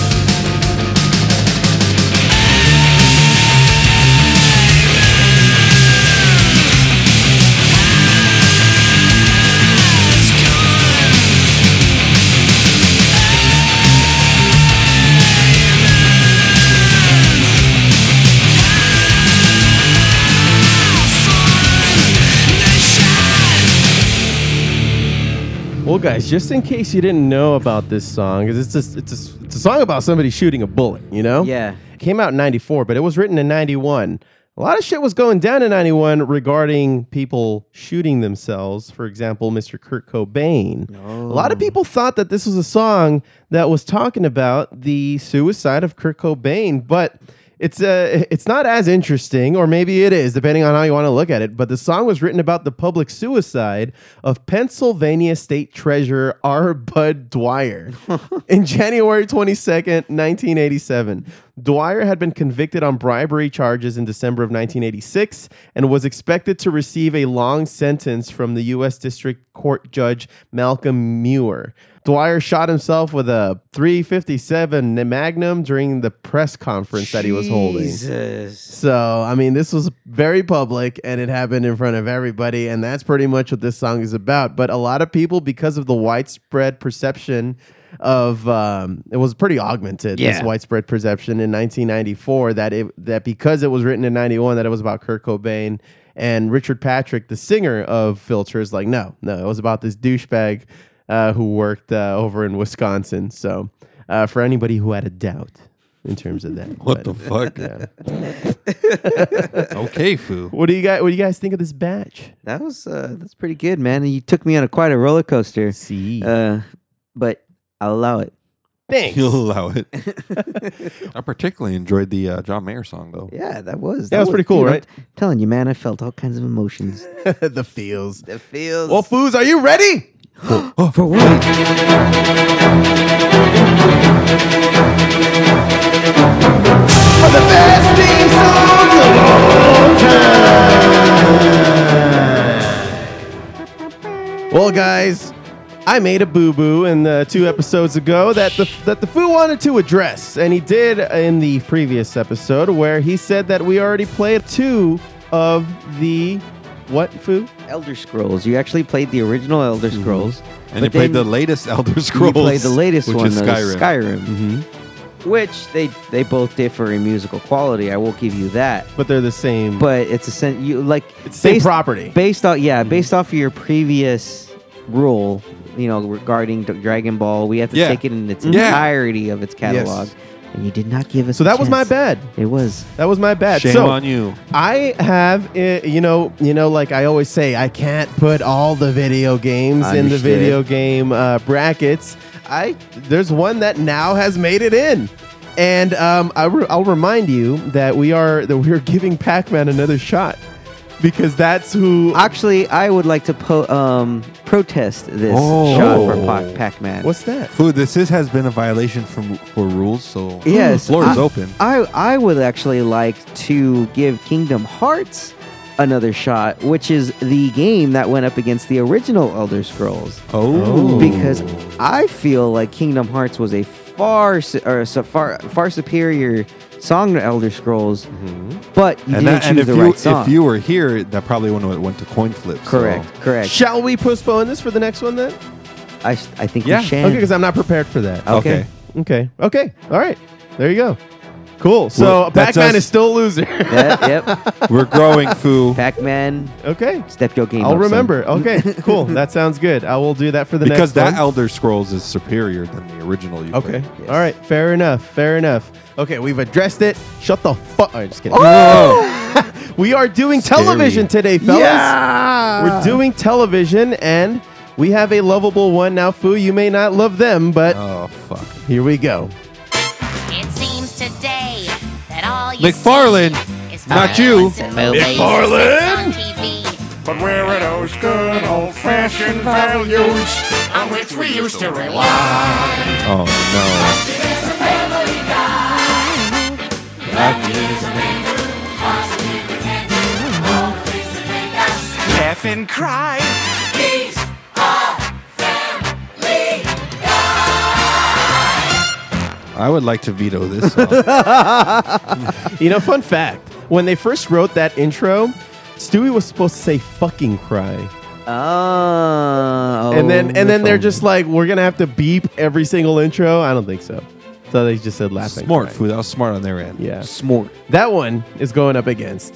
Well, guys, just in case you didn't know about this song, 'cause it's a, it's a, it's a song about somebody shooting a bullet, you know? Yeah. It came out in 94, but it was written in 91. A lot of shit was going down in 91 regarding people shooting themselves. For example, Mr. Kurt Cobain. A lot of oh. people thought that this was a song that was talking about the suicide of Kurt Cobain, but it's uh, it's not as interesting, or maybe it is, depending on how you want to look at it. But the song was written about the public suicide of Pennsylvania State Treasurer R. Bud Dwyer in January 22nd, 1987. Dwyer had been convicted on bribery charges in December of 1986 and was expected to receive a long sentence from the U.S. District Court Judge Malcolm Muir. Dwyer shot himself with a 357 Magnum during the press conference that he was holding. Jesus. So, I mean, this was very public and it happened in front of everybody. And that's pretty much what this song is about. But a lot of people, because of the widespread perception of, um, it was pretty augmented, this widespread perception in 1994 that it, that because it was written in 91, that it was about Kurt Cobain. And Richard Patrick, the singer of Filter, is like, no, no, it was about this douchebag uh, who worked uh, over in Wisconsin. So, uh, for anybody who had a doubt in terms of that, What but- the fuck? yeah. okay, foo. What do you guys What do you guys think of this batch? That was uh, that's pretty good, man. You took me on a quite a roller coaster. See, Uh, but I'll allow it. thanks. You'll allow it. I particularly enjoyed the uh, John Mayer song, though. Yeah, that was. That, it was pretty cool, dude, I'm right? telling you, man, I felt all kinds of emotions. the feels. the feels. Well, foos, are you ready? Oh, for what? Well, guys, I made a boo boo in the two episodes ago that the that the foo wanted to address, and he did in the previous episode where he said that we already played two of the what foo? Elder Scrolls. You actually played the original Elder Scrolls. And but you played the latest Elder You Scrolls. played the latest which one, is Skyrim. Skyrim, Mm-hmm. which they they both differ in musical quality. I will give you that. But they're the same. But it's a sen- you like it's the same based- property. based off yeah based off of your previous rule you know regarding dragon ball we have to Yeah. take it in its Yeah. entirety of its catalog and you did not give us so a that was my chance. bad. it was That was my bad. Shame so, on you. I have, uh, you know, you know, like I always say, I can't put all the video games in the Understood. video game uh, brackets. I there's one that now has made it in, and um, I re- I'll remind you that we are that we're giving Pac-Man another shot because that's who. actually i would like to po- um, protest this Oh. shot for Pac- pac-man what's that? Food, this is, has been a violation from for rules, so yes floor is I- open. I, I would actually like to give kingdom hearts another shot which is the game that went up against the original elder scrolls Oh. because I feel like Kingdom Hearts was a far su- or so far far superior song to Elder Scrolls, mm-hmm. but you and, didn't that, and choose if the you right song. if you were here, that probably wouldn't have went to coin flip. so- correct, correct. Shall we postpone this for the next one then? I, I think Yeah. we should. Okay, because I'm not prepared for that. okay. Okay. Okay. All right. There you go. Cool. So Well, that's Pac-Man us. is still a loser. Yeah, yep. We're growing, foo. Pac-Man, okay. step your game. I'll up, son. remember. Okay, cool. That sounds good. I will do that for the next. because next that one. Elder Scrolls is superior than the original. You okay. played. All right. Fair enough. Fair enough. Okay, we've addressed it. Shut the fuck. Oh, I'm just kidding. Oh! we are doing Scary. television today, fellas. Yeah. We're doing television, and we have a lovable one now. Foo, you may not love them, but Oh fuck. here we go. It seems today that McFarlane, see not you. and McFarlane. But where are those good old fashioned values on which we used to rely? Oh no. Laugh and cry. I would like to veto this song. You know, fun fact: when they first wrote that intro, Stewie was supposed to say "fucking cry," ah, Oh, and then and then they're just like, "We're gonna have to beep every single intro." I don't think so. So they just said laughing. smart cry. food. That was smart on their end. Yeah, smart. that one is going up against.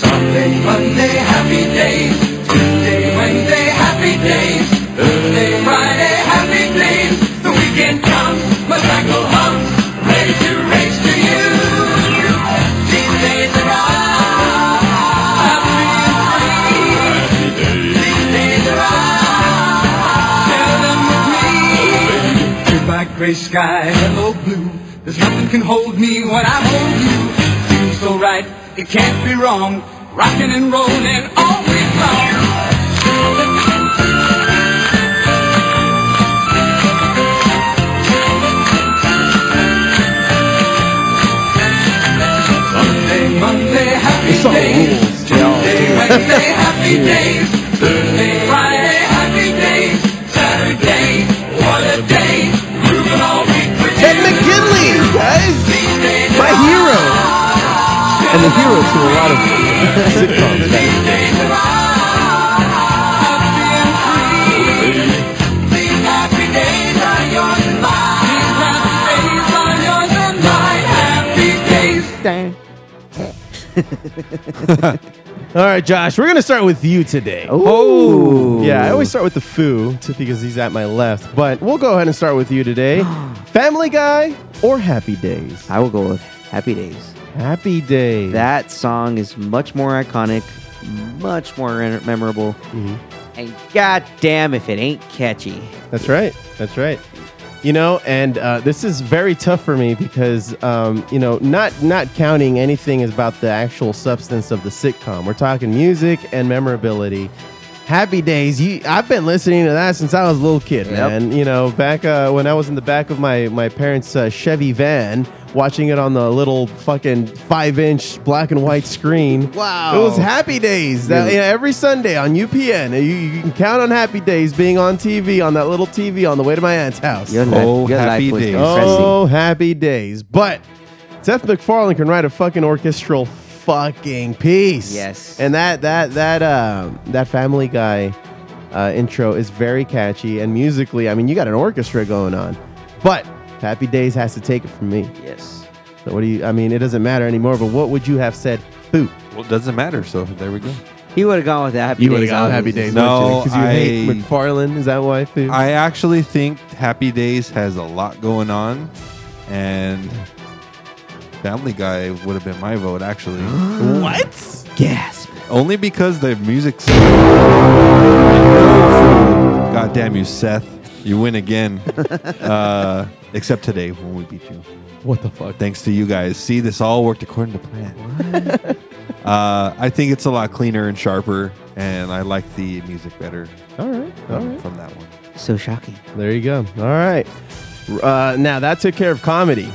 Sunday, Monday, happy days. Tuesday, Wednesday, happy days. Thursday, Friday, happy days. The weekend gray sky, hello blue. There's nothing can hold me when I hold you. Seems so right, it can't be wrong. Rocking and rolling all week long. Sunday, Monday, happy days. rules, Tuesday, Wednesday, happy days. Thursday, Friday, happy days. Saturday, what a day. Grooving all week with Ted you. McGinley, guys, my hero, and the hero to a lot of sitcoms. These days are all happy and free. These happy days are yours and mine. These happy days are yours and mine. Happy days. All right, Josh, we're gonna start with you today. Oh, Yeah, I always start with the foo t- because he's at my left, but we'll go ahead and start with you today. Family Guy or Happy Days? I will go with Happy Days. Happy Days. That song is much more iconic, much more re- memorable, Mhm. and goddamn if it ain't catchy. That's right. That's right. You know, and uh, this is very tough for me because, um, you know, not not counting anything is about the actual substance of the sitcom. We're talking music and memorability. Happy Days. You, I've been listening to that since I was a little kid, Yep. man. You know, back uh, when I was in the back of my my parents' uh, Chevy van, watching it on the little fucking five inch black and white screen. Wow. It was Happy Days. That, Really? you know, every Sunday on UPN, you, you can count on Happy Days being on TV on that little TV on the way to my aunt's house. Your Oh, life, your Happy Days. Oh, happy days. But Seth MacFarlane can write a fucking orchestral fucking piece. Yes. And that that that um that Family Guy uh, intro is very catchy and musically, I mean, you got an orchestra going on. But Happy Days has to take it from me. Yes. So what do you I mean, it doesn't matter anymore, but what would you have said? Boo. Well, it doesn't matter. So there we go. He would have gone with the Happy You Days. would have gone obviously. Happy Days, No, because you hate I- MacFarlane. Is that why? Boo? I actually think Happy Days has a lot going on, and Family Guy would have been my vote actually. what? Gasp. Only because the music's. God damn you, Seth! You win again. uh, except today when we beat you. What the fuck? Thanks to you guys. See, this all worked according to plan. uh, I think it's a lot cleaner and sharper, and I like the music better All right. All um, right. from that one. So shocking. There you go. All right. Uh, now that took care of comedy.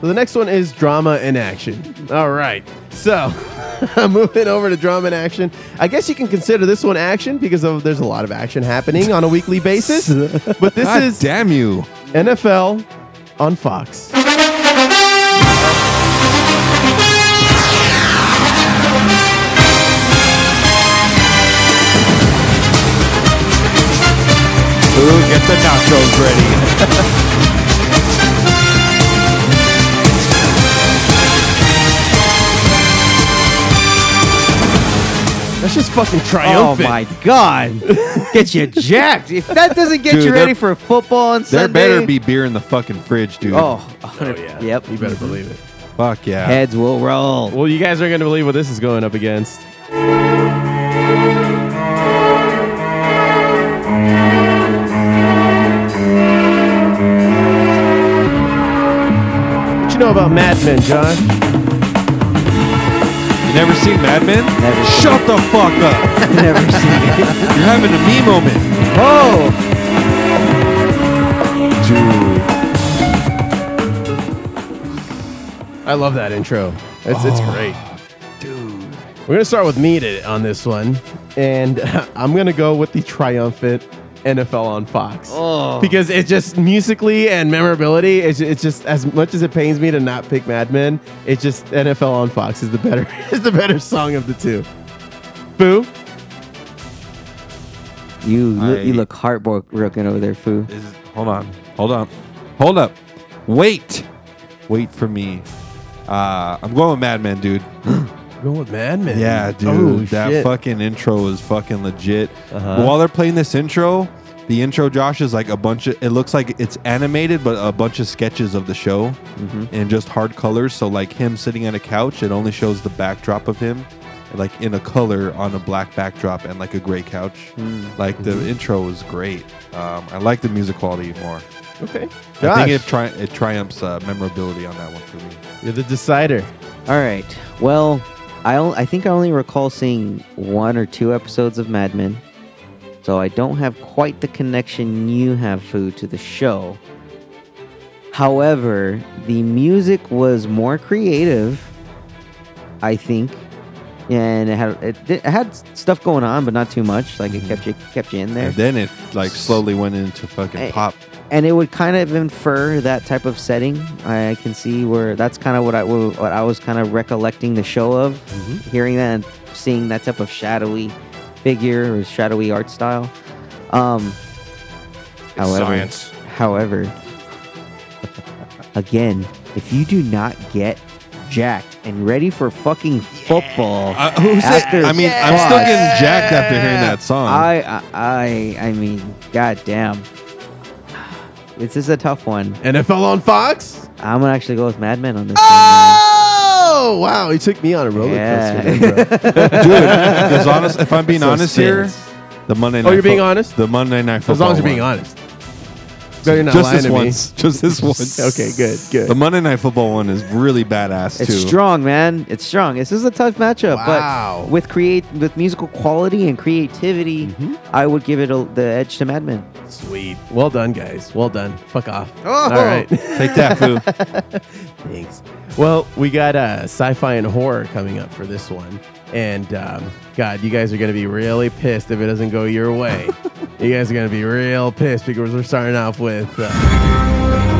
So the next one is drama and action. All right. So moving over to drama and action. I guess you can consider this one action because of there's a lot of action happening on a weekly basis. But this God is damn you! NFL on Fox. Ooh, get the nachos ready. That's just fucking oh, triumphant. Oh my god. Get you jacked. If that doesn't get Dude, you there- ready for football on There Sunday. better be beer in the fucking fridge, dude. Oh, Oh, yeah. Yep. You better believe it. fuck yeah! Heads will roll. Well, you guys aren't going to believe what this is going up against. What you know about Mad Men, John? You never seen Mad Men? Never seen Shut the fuck up! Never seen it. You're having a me moment, Oh, dude. I love that intro. It's, it's oh. great. Dude. We're going to start with me to, on this one. And I'm going to go with the triumphant NFL on Fox. Oh. Because it's just musically and memorability, it's, it's just as much as it pains me to not pick Mad Men, it's just NFL on Fox is the better is the better song of the two. Boo. You look, you look heartbroken over there, Foo. Is, hold on. Hold on. Hold up. Wait. Wait for me. Uh, I'm going with Mad Men, dude. Going with Mad Men. Yeah, dude. Oh, that shit. fucking intro is fucking legit. Uh-huh. While they're playing this intro, the intro, Josh, is like a bunch of. It looks like it's animated, but a bunch of sketches of the show and just hard colors. So like him sitting on a couch, it only shows the backdrop of him, like in a color on a black backdrop and like a gray couch. Like the intro is great. Um, I like the music quality more. Okay. I think it, tri- it triumphs uh, memorability on that one for me. you're the decider. All right. Well, I think I only recall seeing one or two episodes of Mad Men, so I don't have quite the connection you have, Foo, to the show. However, the music was more creative, I think, and it had it, did- it had stuff going on, but not too much. Like it mm-hmm. kept you kept you in there. And then it like slowly went into fucking pop. And it would kind of infer that type of setting. I can see where that's kind of what I what I was kind of recollecting the show of, hearing that and seeing that type of shadowy figure or shadowy art style. Um, however, science. however, again, if you do not get jacked and ready for fucking football, Uh, who said? after I mean, I'm still getting jacked after hearing that song. I, I, I, I mean, goddamn. This is a tough one. NFL on Fox? I'm gonna actually go with Mad Men on this one. man. Oh wow, he took me on a roller Yeah. coaster. there, bro. Dude, because honest, if I'm being honest here, Suspense. the Monday night. Oh, you're being fo- honest? The Monday night football. As long as you're being honest. So you're not Just lying this to me. once. Just this once. Okay, good, good. The Monday night football one is really badass It's too. strong, man. It's strong. This is a tough matchup, Wow. but with create with musical quality and creativity, Mm-hmm. I would give it a, the edge to Mad Men. Sweet. Well done, guys. Well done. Fuck off. Oh. All right. Take that, foo. Thanks. Well, we got uh, sci-fi and horror coming up for this one, and um, God, you guys are gonna be really pissed if it doesn't go your way. you guys are gonna be real pissed because we're starting off with. Uh,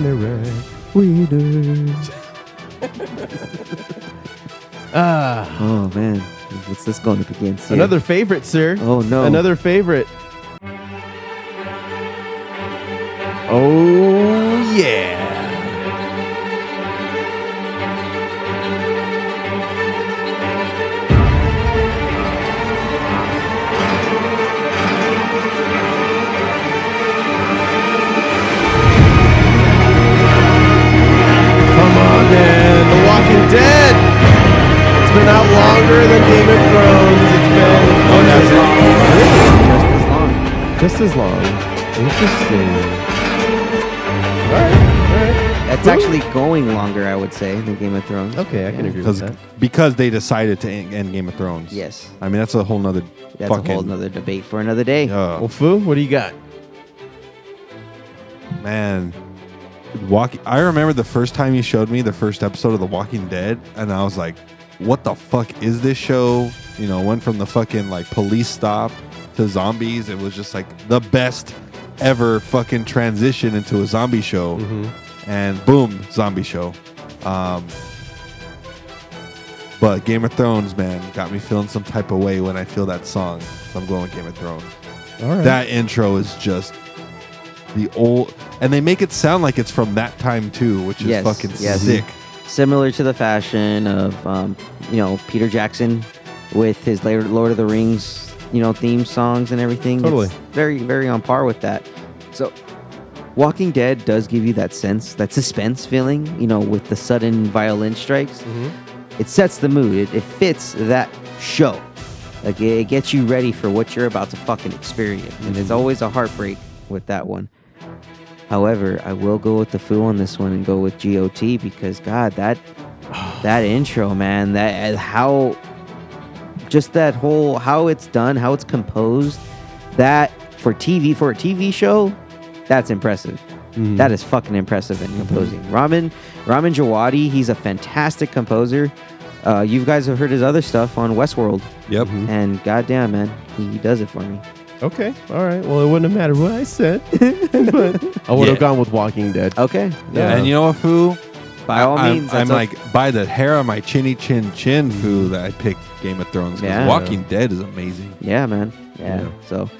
soft, not erect. Weeders. ah, Oh man, what's this going up against? here? another favorite, sir. Oh no, Another favorite. Oh yeah. Longer than Game of Thrones. It's been Oh, just as long. just as long. Just as long. Interesting. All right. All right. That's actually going longer, I would say, than Game of Thrones. Okay, I can agree with Because that. because they decided to end end Game of Thrones. Yes, I mean that's a whole nother that's fucking. a whole nother debate for another day. uh, Well, Fu, what do you got? man, walking. I remember the first time you showed me the first episode of The Walking Dead, and I was like, "What the fuck is this show?" You know, went from the fucking like police stop to zombies. It was just like the best ever fucking transition into a zombie show, and boom, zombie show. Um, but Game of Thrones, man, got me feeling some type of way when I feel that song. So I'm going with Game of Thrones. All right. That intro is just the old, and they make it sound like it's from that time too, which is Yes, fucking yes. sick. Similar to the fashion of, um, you know, Peter Jackson with his later Lord of the Rings, you know, theme songs and everything. Totally. It's very, very on par with that. So, Walking Dead does give you that sense, that suspense feeling, you know, with the sudden violin strikes. Mm-hmm. It sets the mood. It, it fits that show. Like it, it gets you ready for what you're about to fucking experience. And Mm-hmm. there's always a heartbreak with that one. However, I will go with the Foo on this one and go with GOT because God, that that intro, man, that how just that whole how it's done, how it's composed, that for TV for a TV show, that's impressive. Mm-hmm. That is fucking impressive in composing. Ramin Ramin Djawadi, he's a fantastic composer. Uh, you guys have heard his other stuff on Westworld, Yep. and goddamn, man, he does it for me. Okay. All right. Well, it wouldn't have mattered what I said, but I would have Yeah. gone with Walking Dead. Okay, Yeah. And you know what, Foo? by all I'm, means, I'm that's o- like by the hair on my chinny chin chin, Foo, that I picked Game of Thrones. 'cause Yeah. Walking Dead is amazing. yeah, man, yeah. Yeah. So,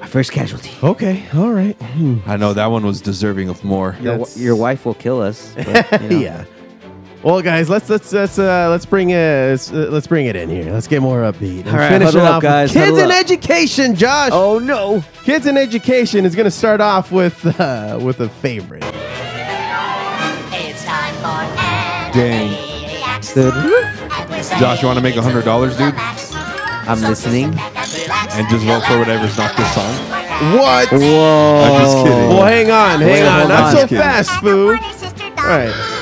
my first casualty. Okay. All right. Hmm. I know that one was deserving of more. Your, That's- your wife will kill us. But, you know. yeah. Well, guys, let's let's let's uh, let's bring it let's, uh, let's bring it in here. Let's get more upbeat. and All right, finish it huddle up, off guys, Kids in up. education, Josh. Oh no! Kids in education is going to start off with uh, with a favorite. It's time for Dang. Josh, you want to make a hundred dollars, dude? I'm listening. And just vote for whatever's not this song. What? Whoa! I'm just kidding. Well, hang on, hang Wait, on, not on. so fast, foo. All right.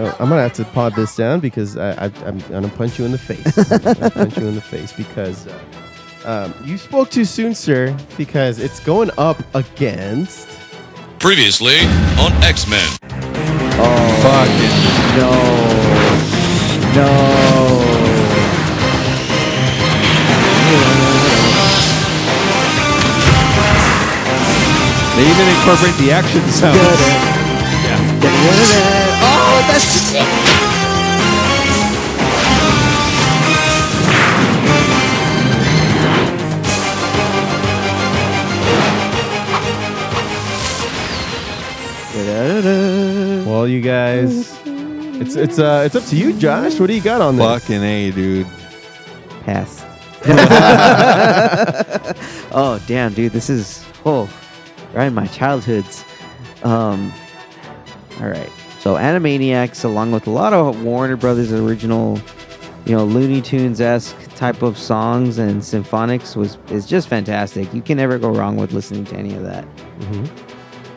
Right. Well, I'm gonna have to pod this down because I, I, I'm gonna punch you in the face. I'm gonna punch you in the face because uh, um, you spoke too soon, sir. Because it's going up against. Previously on X Men. Oh fucking No! No! They even incorporate the action sounds. Oh, that's Well, you guys, it's it's uh it's up to you, Josh. What do you got on this? Fucking A, dude. Pass. oh damn, dude, this is oh, right in my childhoods. Um, all right. So Animaniacs, along with a lot of Warner Brothers original, you know, Looney Tunes esque type of songs and symphonics, was is just fantastic. You can never go wrong with listening to any of that.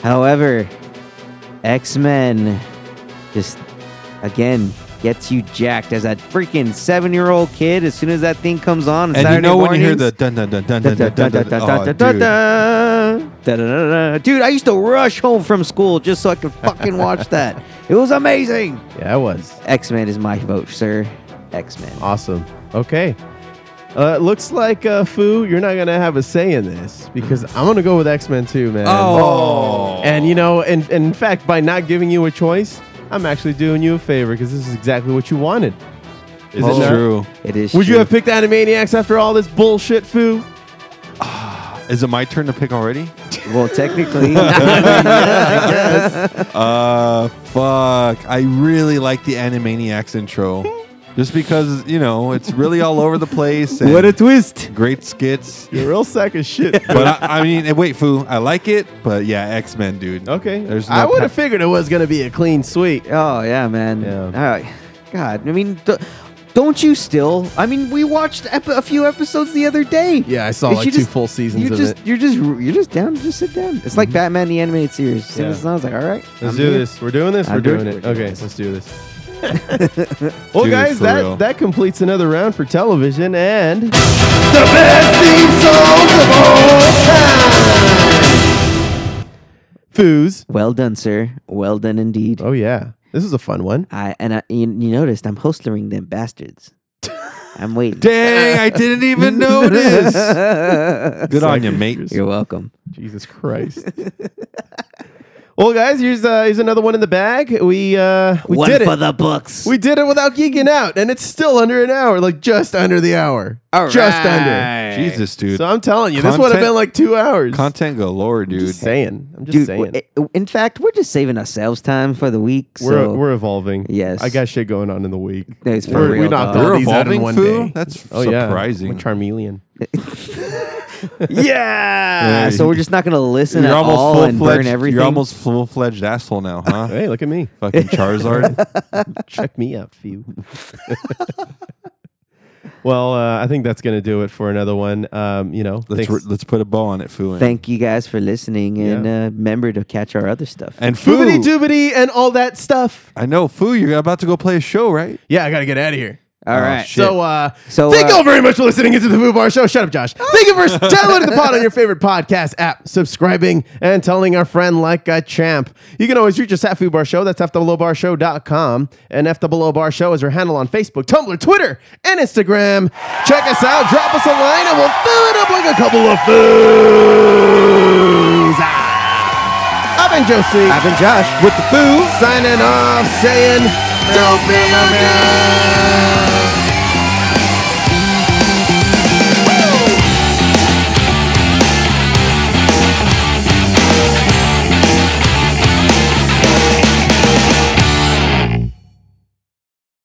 However, X Men just again gets you jacked as a freaking seven year old kid. As soon as that thing comes on, And you Saturday know when you hear the dun dun dun dun dun dun dun dun, dun, oh, dude. Da-da-da-da. Dude, I used to rush home from school just so I could fucking watch that. It was amazing. Yeah, it was X Men is my vote, sir. X Men. awesome. Okay. Uh, looks like uh, Foo, you're not gonna have a say in this because I'm gonna go with X Men too, man. Oh. And you know, and, and in fact, by not giving you a choice, I'm actually doing you a favor because this is exactly what you wanted. Is It's it not? true. It is. Would you true. have picked Animaniacs after all this bullshit, Foo? Is it my turn to pick already? Well, technically. Uh, fuck. I really like the Animaniacs intro. Just because, you know, it's really all over the place. And what a twist. great skits. You're a real sack of shit. But I, I mean, eh, wait, Foo, I like it, but yeah, X Men, dude. okay. There's no I would have pa- figured it was gonna be a clean sweep. Oh yeah, man. Yeah. Uh, God, I mean, d- don't you still? I mean, we watched ep- a few episodes the other day. Yeah, I saw If like you two just- full seasons You of just, it. Mm-hmm. you're just, you're just down. Just sit down. It's like Batman the animated series. As soon Yeah. as I was like, all right, Let's I'm do here. this. We're doing this. I'm We're doing doing it. it. We're doing Okay, this. let's do this. well, Do this guys, for that real. that completes another round for television and the best theme songs of all time. Foos. Well done, sir. Well done indeed. Oh yeah, this is a fun one. I and I, you, you noticed I'm hostering them bastards. I'm waiting. Dang, I didn't even notice. Good on you, mate. You're welcome. Jesus Christ. well, guys, here's uh, here's another one in the bag. We uh, we One did it. for the books. we did it without geeking out, and it's still under an hour, like just under the hour. All just under. Jesus, dude. So I'm telling you, this would have been like two hours. Content galore, I'm dude. just saying. I'm just Dude, saying. w- in fact, we're just saving ourselves time for the week. we're so we're evolving. Yes. I got shit going on in the week. No, it's for We're- we real, knocked dog. all You're these out in evolving, one Foo? day. That's Oh surprising. I'm a Charmeleon. yeah. Yeah, So we're just not gonna listen you're at almost all and burn everything. You're almost full fledged asshole now, huh? Hey, look at me. Fucking Charizard. Check me out, few. Well, uh, I think that's going to do it for another one. Um, you know, Let's thanks- re- let's put a bow on it, Fu. Thank you guys for listening, and Yeah. uh, remember to catch our other stuff. and Fu. Foobity doobity and all that stuff. I know Fu. You're about to go play a show, right? Yeah, I got to get out of here. All Oh, right. shit. So, uh, So, thank you uh, all very much for listening into the Foo Bar Show. Shut up, Josh. Thank you for downloading the pod on your favorite podcast app, subscribing, and telling a friend like a champ. You can always reach us at Foo Bar Show. That's FTheBelowBarShow.com. And F the Below Bar Show is our handle on Facebook, Tumblr, Twitter, and Instagram. Check us out, drop us a line, and we'll fill it up like a couple of foos. Ah. I've been Josie. I've been Josh. with the Foo signing off, saying, Don't be a